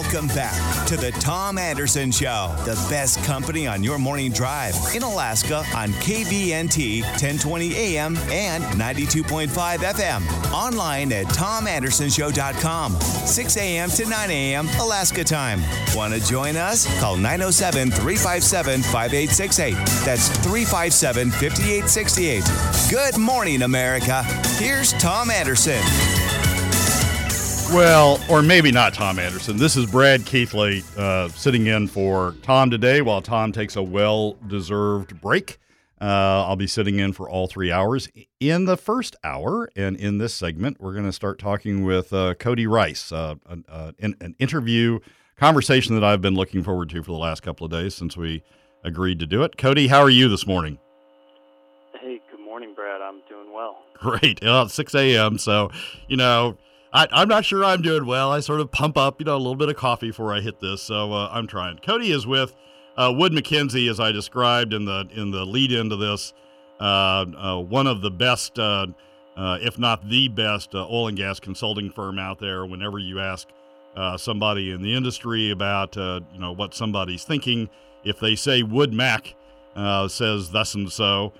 Welcome back to the Tom Anderson Show, the best company on your morning drive in Alaska on KVNT 1020 AM and 92.5 FM. Online at tomandersonshow.com, 6 a.m. to 9 a.m. Alaska time. Want to join us? Call 907 357 5868. That's 357 5868. Good morning, America. Here's Tom Anderson. Well, or maybe not Tom Anderson. This is Brad Keithley uh, sitting in for Tom today while Tom takes a well deserved break. Uh, I'll be sitting in for all three hours. In the first hour, and in this segment, we're going to start talking with uh, Cody Rice, uh, an, uh, an, an, interview conversation that I've been looking forward to for the last couple of days since we agreed to do it. Cody, how are you this morning? Hey, good morning, Brad. I'm doing well. Great. Well, it's 6 a.m., so, you know, I, am not sure I'm doing well. I sort of pump up, you know, a little bit of coffee before I hit this, so uh, I'm trying. Cody is with uh, Wood Mackenzie, as I described in the in the lead into this, uh, uh one of the best, uh, uh, if not the best, oil and gas consulting firm out there. Whenever you ask somebody in the industry about, you know, what somebody's thinking, if they say Wood Mac says thus and so,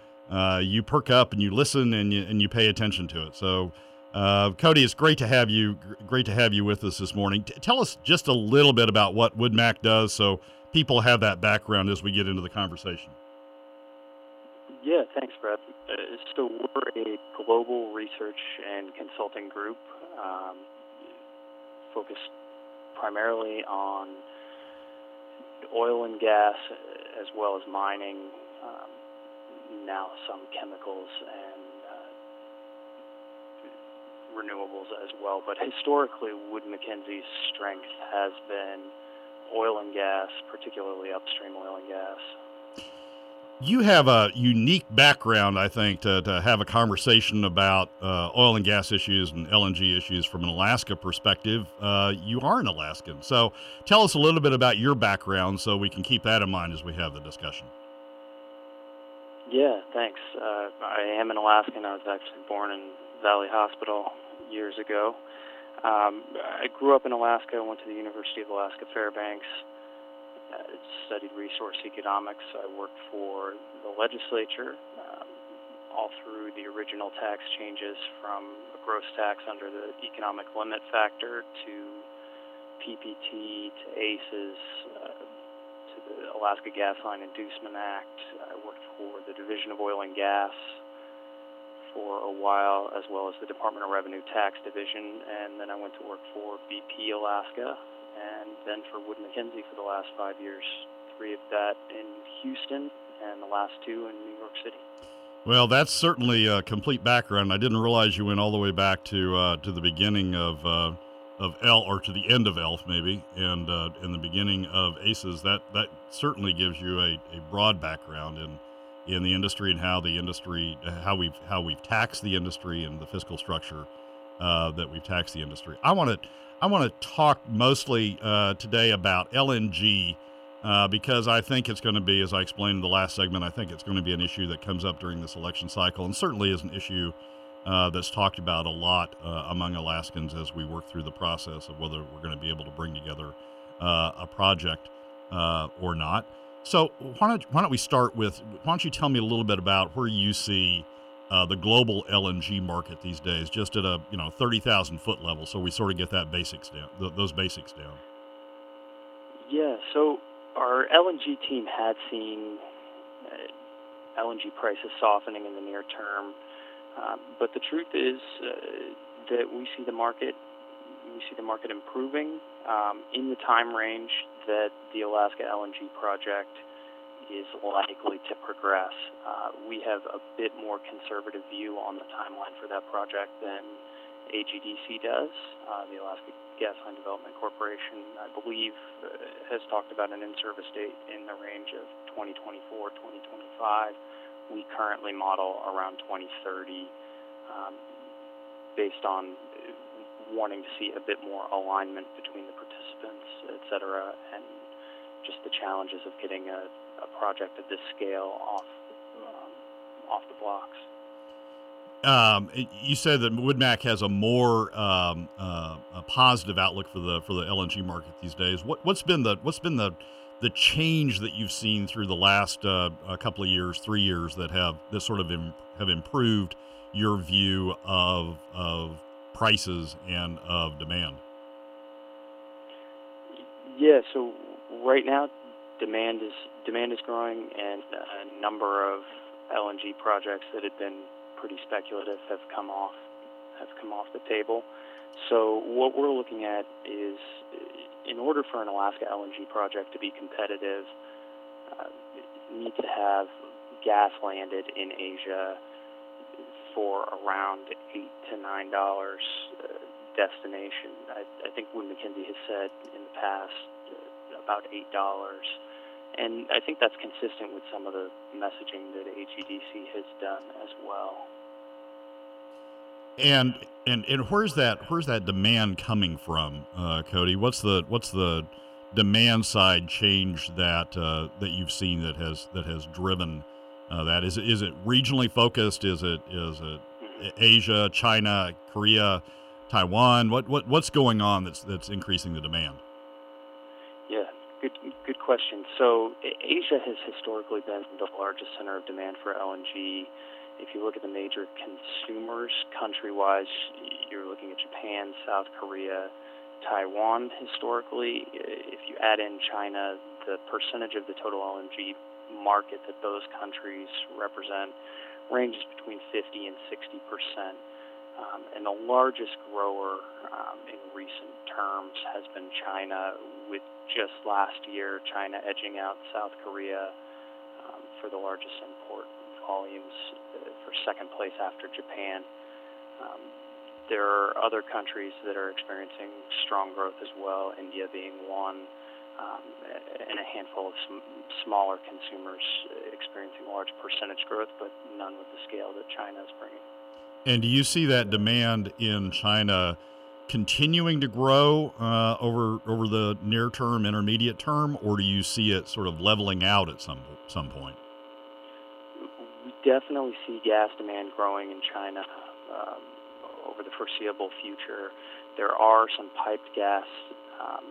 you perk up and you listen and you and you pay attention to it. So. Uh, Cody, it's great to have you. Great to have you with us this morning. T- tell us just a little bit about what WoodMac does, so people have that background as we get into the conversation. Yeah, thanks, Brett. Uh, so we're a global research and consulting group um, focused primarily on oil and gas, as well as mining. Um, now some chemicals and renewables as well. But historically, Wood Mackenzie's strength has been oil and gas, particularly upstream oil and gas. You have a unique background, I think, to, to have a conversation about uh, oil and gas issues and LNG issues from an Alaska perspective. Uh, you are an Alaskan. So tell us a little bit about your background so we can keep that in mind as we have the discussion. Yeah, thanks. Uh, I am an Alaskan. I was actually born in Valley Hospital years ago. Um, I grew up in Alaska. Went to the University of Alaska Fairbanks. Uh, studied resource economics. I worked for the legislature um, all through the original tax changes from a gross tax under the economic limit factor to PPT to ACES uh, to the Alaska Gas Line Inducement Act. I worked for the Division of Oil and Gas for a while, as well as the Department of Revenue Tax Division, and then I went to work for BP Alaska, and then for Wood Mackenzie for the last five years. Three of that in Houston, and the last two in New York City. Well, that's certainly a complete background. I didn't realize you went all the way back to uh, to the beginning of uh, of ELF, or to the end of ELF, maybe, and uh, in the beginning of ACES. That that certainly gives you a, a broad background in in the industry and how the industry, how we've how we've taxed the industry and the fiscal structure uh, that we've taxed the industry. I want to I want to talk mostly uh, today about LNG uh, because I think it's going to be, as I explained in the last segment, I think it's going to be an issue that comes up during this election cycle, and certainly is an issue uh, that's talked about a lot uh, among Alaskans as we work through the process of whether we're going to be able to bring together uh, a project or not. So why don't why don't we start with why don't you tell me a little bit about where you see uh, the global LNG market these days, just at a you know thirty thousand foot level, so we sort of get that basics down, th- those basics down. Yeah. So our LNG team had seen uh, LNG prices softening in the near term, um, but the truth is uh, that we see the market we see the market improving um, in the time range that the Alaska LNG project is likely to progress. Uh, we have a bit more conservative view on the timeline for that project than AGDC does. Uh, the Alaska Gas Line Development Corporation, I believe, uh, has talked about an in-service date in the range of 2024, 2025. We currently model around 2030 um, based on wanting to see a bit more alignment between the et cetera, and just the challenges of getting a, a project of this scale off um, off the blocks. um, you said that Woodmac has a more um, uh, a positive outlook for the for the LNG market these days. What what's been the what's been the the change that you've seen through the last uh, a couple of years, three years that have that sort of Im- have improved your view of of prices and of demand? Yeah, so right now demand is demand is growing, and a number of LNG projects that had been pretty speculative have come off have come off the table. So what we're looking at is, in order for an Alaska LNG project to be competitive, uh, need to have gas landed in Asia for around eight to nine dollars uh, destination. I, I think Wood Mackenzie has said in the past uh, about eight dollars, and I think that's consistent with some of the messaging that AGDC has done as well. And and and where's that where's that demand coming from, uh, Cody? What's the what's the demand side change that uh, that you've seen that has that has driven uh, that? Is it is it regionally focused? Is it is it mm-hmm. Asia, China, Korea, Taiwan? What what what's going on that's that's increasing the demand? Yeah, good good question. So Asia has historically been the largest center of demand for LNG if you look at the major consumers country-wise, you're looking at Japan, South Korea, Taiwan historically. If you add in China, the percentage of the total LNG market that those countries represent ranges between 50 and 60 percent. Um, and the largest grower um, in recent terms has been China, with just last year China edging out South Korea um, for the largest import volumes uh, for second place after Japan. Um, there are other countries that are experiencing strong growth as well, India being one, um, and a handful of sm- smaller consumers experiencing large percentage growth, but none with the scale that China is bringing. And do you see that demand in China continuing to grow uh, over over the near term, intermediate term, or do you see it sort of leveling out at some some point? We definitely see gas demand growing in China um, over the foreseeable future. There are some piped gas um,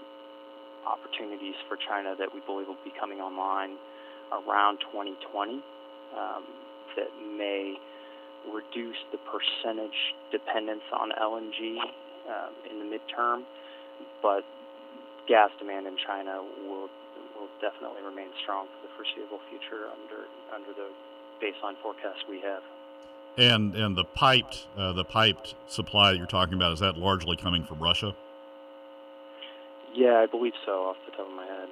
opportunities for China that we believe will be coming online around 2020 um, that may reduce the percentage dependence on LNG um, in the midterm, but gas demand in China will will definitely remain strong for the foreseeable future under under the baseline forecast we have. And and the piped uh, the piped supply that you're talking about is that largely coming from Russia? Yeah, I believe so. Off the top of my head.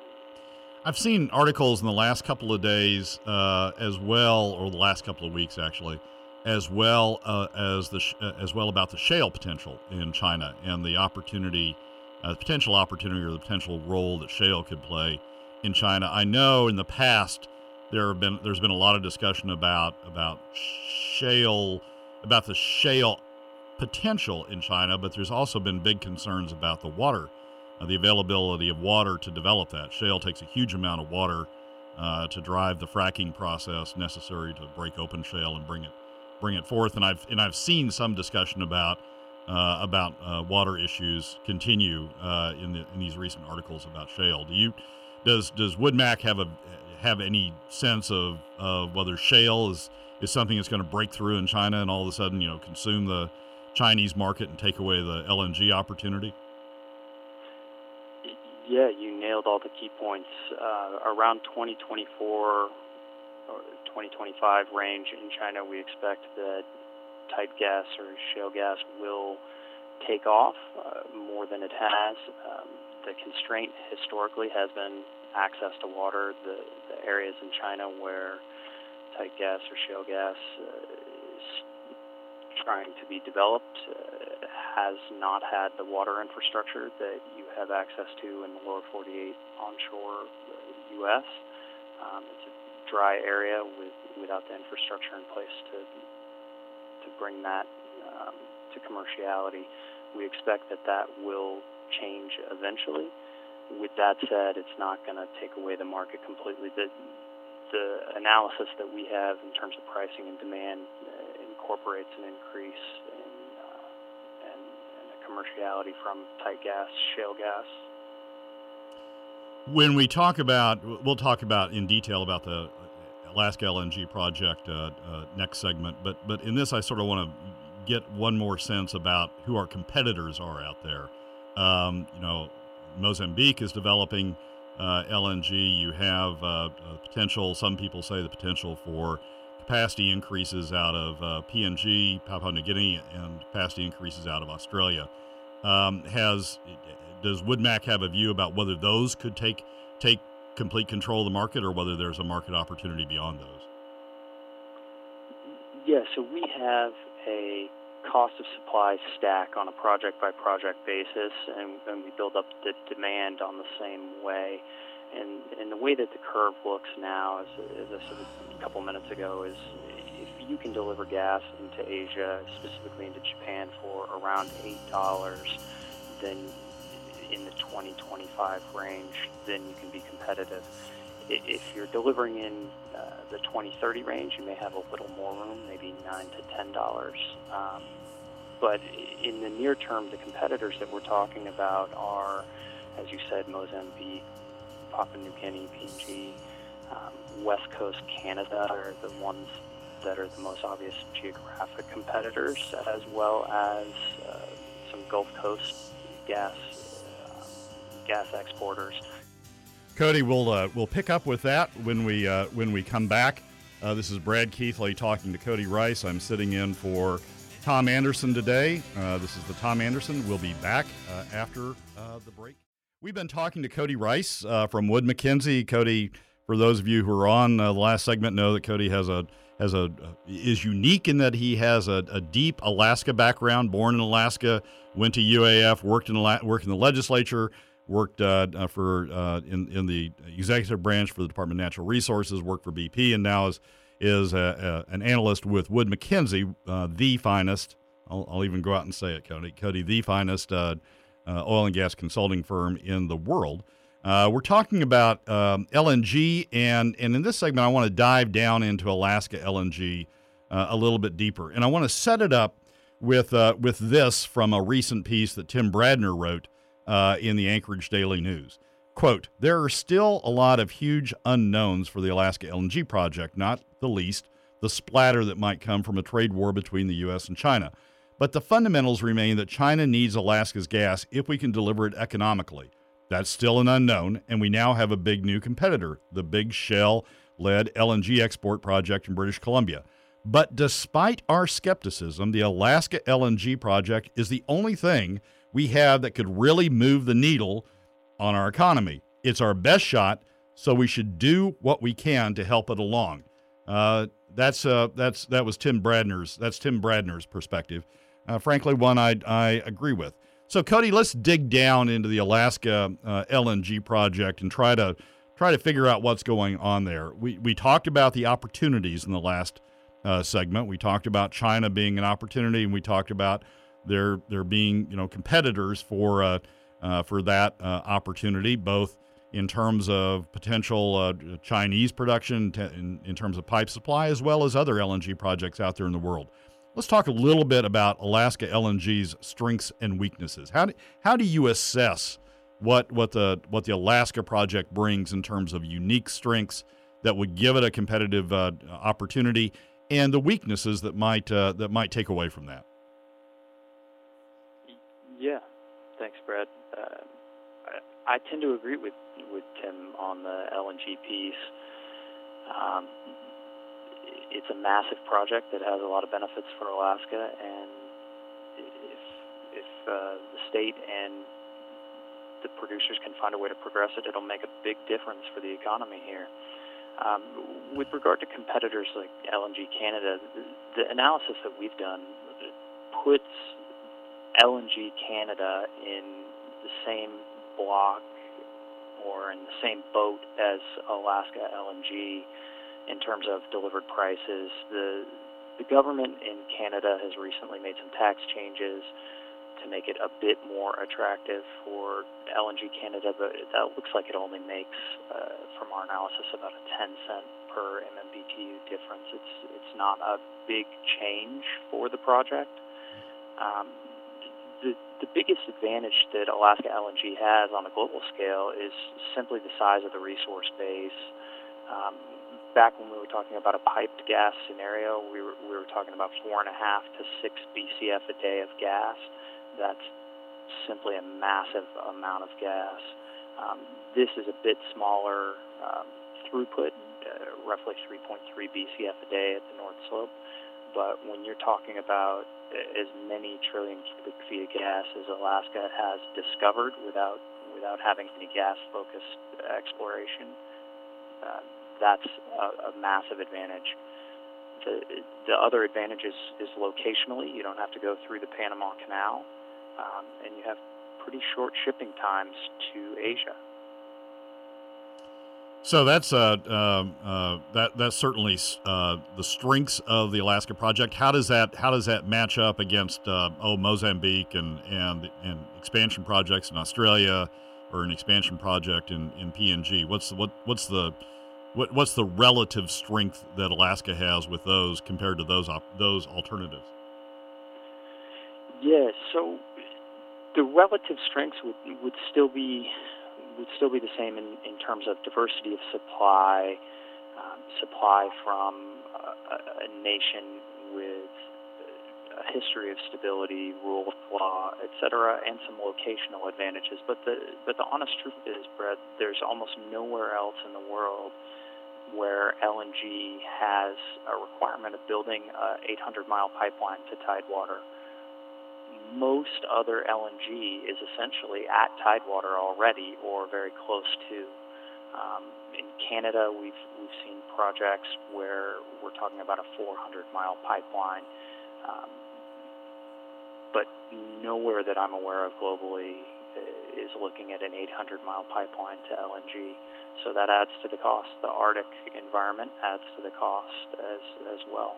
I've seen articles in the last couple of days, uh, as well, or the last couple of weeks actually, as well uh, as the sh- uh, as well about the shale potential in China and the opportunity, uh, the potential opportunity or the potential role that shale could play in China. I know in the past there have been there's been a lot of discussion about about shale about the shale potential in China, but there's also been big concerns about the water, uh, the availability of water to develop that. Shale takes a huge amount of water uh, to drive the fracking process necessary to break open shale and bring it bring it forth. And I've and I've seen some discussion about uh, about uh, water issues continue uh, in the in these recent articles about shale. Do you does does Woodmac have a have any sense of, of whether shale is, is something that's going to break through in China and all of a sudden, you know, consume the Chinese market and take away the LNG opportunity? Yeah, you nailed all the key points. Uh, around 2024 or 2025 range in China, we expect that tight gas or shale gas will take off uh, more than it has. Um, the constraint historically has been access to water. The, the areas in China where tight gas or shale gas uh, is trying to be developed uh, has not had the water infrastructure that you have access to in the lower 48 onshore U.S. Uh, um, it's a dry area with without the infrastructure in place to to bring that um, to commerciality. We expect that that will change eventually. With that said, it's not going to take away the market completely. The, the analysis that we have in terms of pricing and demand uh, incorporates an increase in, uh, and, and a commerciality from tight gas, shale gas. When we talk about, we'll talk about in detail about the Alaska LNG project uh, uh, next segment, but but in this, I sort of want to get one more sense about who our competitors are out there. Um, you know, Mozambique is developing uh, LNG. You have uh, potential. Some people say the potential for capacity increases out of uh, PNG, Papua New Guinea, and capacity increases out of Australia. Um, has does Woodmac have a view about whether those could take take complete control of the market, or whether there's a market opportunity beyond those? Yeah, so we have a cost of supply stack on a project by project basis, and, and we build up the demand on the same way. And, and the way that the curve looks now, as, as I said a couple minutes ago, is if you can deliver gas into Asia, specifically into Japan, for around $8, then in the 2025 range, then you can be competitive. If you're delivering in uh, the 2030 range, you may have a little more room, maybe nine to ten dollars. Um, but in the near term, the competitors that we're talking about are, as you said, Mozambique, Papua New Guinea, PNG, um, West Coast Canada are the ones that are the most obvious geographic competitors, as well as uh, some Gulf Coast gas gas exporters. Cody, we'll uh, we'll pick up with that when we uh, when we come back. Uh, this is Brad Keithley talking to Cody Rice. I'm sitting in for Tom Anderson today. Uh, this is the Tom Anderson. We'll be back after the break. We've been talking to Cody Rice uh, from Wood Mackenzie. Cody, for those of you who are on uh, the last segment, know that Cody has a has a uh, is unique in that he has a, a, deep Alaska background. Born in Alaska, went to UAF, worked in worked in the legislature, worked uh, uh, for uh, in in the executive branch for the Department of Natural Resources, worked for BP, and now is is a, a, an analyst with Wood Mackenzie, the finest. I'll, I'll, even go out and say it, Cody. Cody, the finest uh, oil and gas consulting firm in the world. Uh, we're talking about um, LNG, and, and in this segment, I want to dive down into Alaska LNG uh, a little bit deeper. And I want to set it up with, uh, with this from a recent piece that Tim Bradner wrote uh, in the Anchorage Daily News. Quote, there are still a lot of huge unknowns for the Alaska LNG project, not the least the splatter that might come from a trade war between the U.S. and China. But the fundamentals remain that China needs Alaska's gas if we can deliver it economically. That's still an unknown, and we now have a big new competitor, the big Shell led LNG export project in British Columbia. But despite our skepticism, the Alaska LNG project is the only thing we have that could really move the needle on our economy. It's our best shot, so we should do what we can to help it along. Uh, that's uh, that's that was Tim Bradner's that's Tim Bradner's perspective uh, frankly, one I, I agree with. So, Cody, let's dig down into the Alaska uh, LNG project and try to try to figure out what's going on there. We we talked about the opportunities in the last uh, segment. We talked about China being an opportunity, and we talked about there there being you know competitors for uh, uh for that uh, opportunity, both in terms of potential uh, Chinese production, t- in, in terms of pipe supply, as well as other LNG projects out there in the world. Let's talk a little bit about Alaska LNG's strengths and weaknesses. How do, how do you assess what what the what the Alaska project brings in terms of unique strengths that would give it a competitive uh, opportunity, and the weaknesses that might uh, that might take away from that? Yeah, thanks, Brad. Uh, I, I, tend to agree with with Tim on the LNG piece. Um, it's a massive project that has a lot of benefits for Alaska, and if if uh, the state and the producers can find a way to progress it, it'll make a big difference for the economy here. Um, with regard to competitors like LNG Canada, the, the analysis that we've done puts LNG Canada in the same block or in the same boat as Alaska LNG in terms of delivered prices. The the government in Canada has recently made some tax changes to make it a bit more attractive for LNG Canada, but that looks like it only makes, uh, from our analysis, about a 10 cent per MMBTU difference. It's it's not a big change for the project. Um, the, the biggest advantage that Alaska LNG has on a global scale is simply the size of the resource base. Um, back when we were talking about a piped gas scenario, we were, we were talking about four and a half to six BCF a day of gas. That's simply a massive amount of gas. Um, this is a bit smaller um, throughput, uh, roughly 3.3 BCF a day at the North Slope. But when you're talking about as many trillion cubic feet of gas as Alaska has discovered without without having any gas-focused exploration, uh, that's a, a massive advantage. The, the other advantage is, is locationally. You don't have to go through the Panama Canal, um, and you have pretty short shipping times to Asia. So that's uh, uh, uh, that that's certainly uh, the strengths of the Alaska project. How does that how does that match up against uh, oh Mozambique and and and expansion projects in Australia or an expansion project in, in PNG? What's what what's the what, what's the relative strength that Alaska has with those compared to those those alternatives? Yeah, so the relative strengths would would still be would still be the same in, in terms of diversity of supply, um, supply from a, a nation with a history of stability, rule of law, etc., and some locational advantages. But the but the honest truth is, Brett, there's almost nowhere else in the world where LNG has a requirement of building a 800 mile pipeline to Tidewater. Most other LNG is essentially at Tidewater already or very close to. Um, in Canada, we've we've seen projects where we're talking about a 400 mile pipeline, um, but nowhere that I'm aware of globally uh, is looking at an 800 mile pipeline to LNG. So that adds to the cost. The Arctic environment adds to the cost as as well.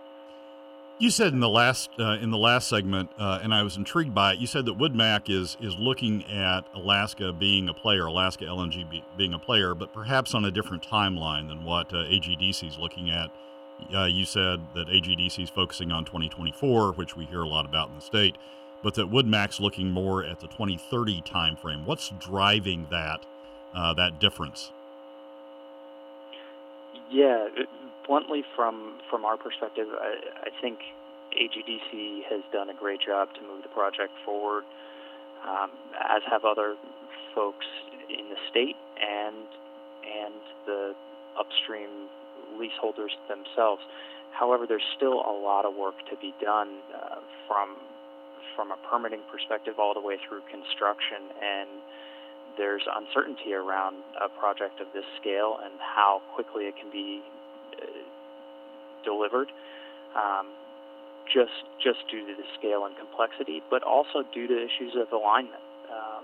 You said in the last uh, in the last segment, uh, and I was intrigued by it. You said that WoodMac is is looking at Alaska being a player, Alaska LNG be, being a player, but perhaps on a different timeline than what uh, AGDC is looking at. Uh, you said that AGDC is focusing on 2024, which we hear a lot about in the state, but that WoodMac's looking more at the 2030 timeframe. What's driving that uh, that difference? Yeah, bluntly, from from our perspective, I, I think AGDC has done a great job to move the project forward, um, as have other folks in the state and and the upstream leaseholders themselves. However, there's still a lot of work to be done uh, from from a permitting perspective all the way through construction and there's uncertainty around a project of this scale and how quickly it can be delivered, um, just just due to the scale and complexity, but also due to issues of alignment. Um,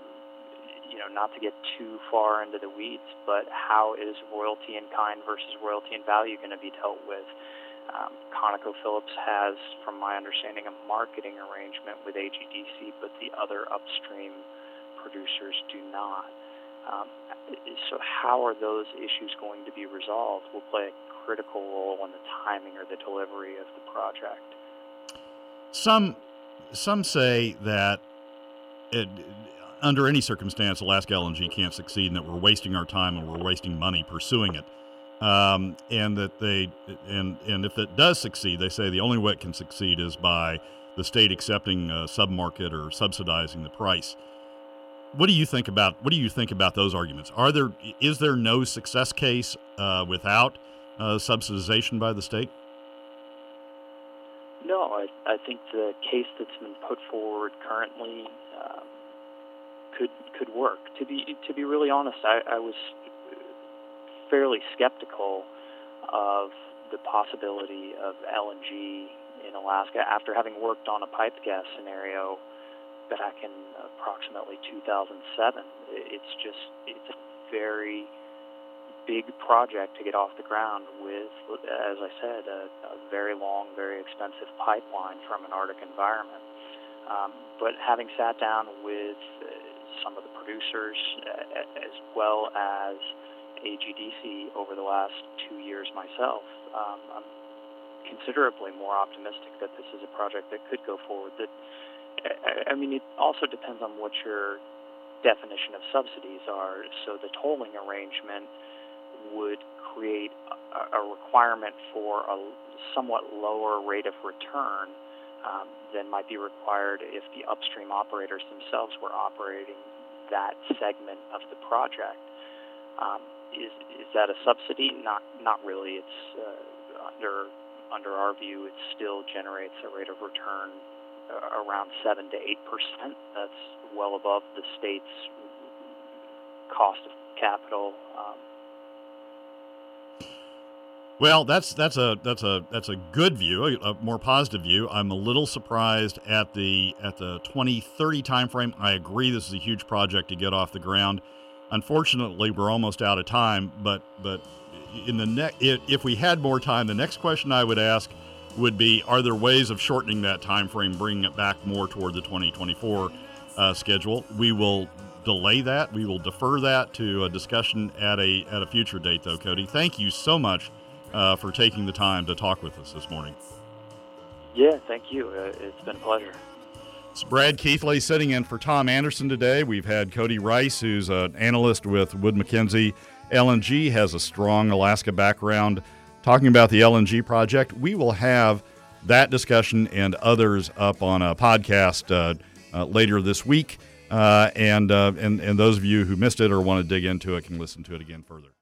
you know, not to get too far into the weeds, but how is royalty in kind versus royalty in value going to be dealt with? Um, ConocoPhillips has, from my understanding, a marketing arrangement with AGDC, but the other upstream producers do not. Um, so, how are those issues going to be resolved will play a critical role in the timing or the delivery of the project. Some, some say that it, under any circumstance, Alaska LNG can't succeed, and that we're wasting our time and we're wasting money pursuing it. Um, and that they, and and if it does succeed, they say the only way it can succeed is by the state accepting a submarket or subsidizing the price what do you think about what do you think about those arguments? Are there is there no success case uh, without uh, subsidization by the state? No, I, I think the case that's been put forward currently um, could could work. To be to be really honest, I, I was fairly skeptical of the possibility of LNG in Alaska after having worked on a pipe gas scenario back in approximately 2007. It's just it's a very big project to get off the ground with, as I said, a, a very long, very expensive pipeline from an Arctic environment. Um, but having sat down with uh, some of the producers uh, as well as AGDC over the last two years myself, um, I'm considerably more optimistic that this is a project that could go forward. That I mean, it also depends on what your definition of subsidies are. So the tolling arrangement would create a, a requirement for a somewhat lower rate of return um, than might be required if the upstream operators themselves were operating that segment of the project. Um, is is that a subsidy? Not not really. It's uh, under under our view, it still generates a rate of return around seven to eight percent. That's well above the state's cost of capital. Um, well, that's that's a that's a that's a good view, a, a, more positive view. I'm a little surprised at the at the 2030 timeframe. I agree, this is a huge project to get off the ground. Unfortunately, we're almost out of time. But but in the next, if we had more time, the next question I would ask would be: Are there ways of shortening that time frame, bringing it back more toward the 2024 uh, schedule? We will delay that. We will defer that to a discussion at a at a future date, though. Cody, thank you so much uh, for taking the time to talk with us this morning. Yeah, thank you. Uh, it's been a pleasure. It's Brad Keithley sitting in for Tom Anderson today. We've had Cody Rice, who's an analyst with Wood Mackenzie LNG, has a strong Alaska background, talking about the LNG project. We will have that discussion and others up on a podcast uh, uh, later this week. Uh, and, uh, and, and those of you who missed it or want to dig into it can listen to it again further.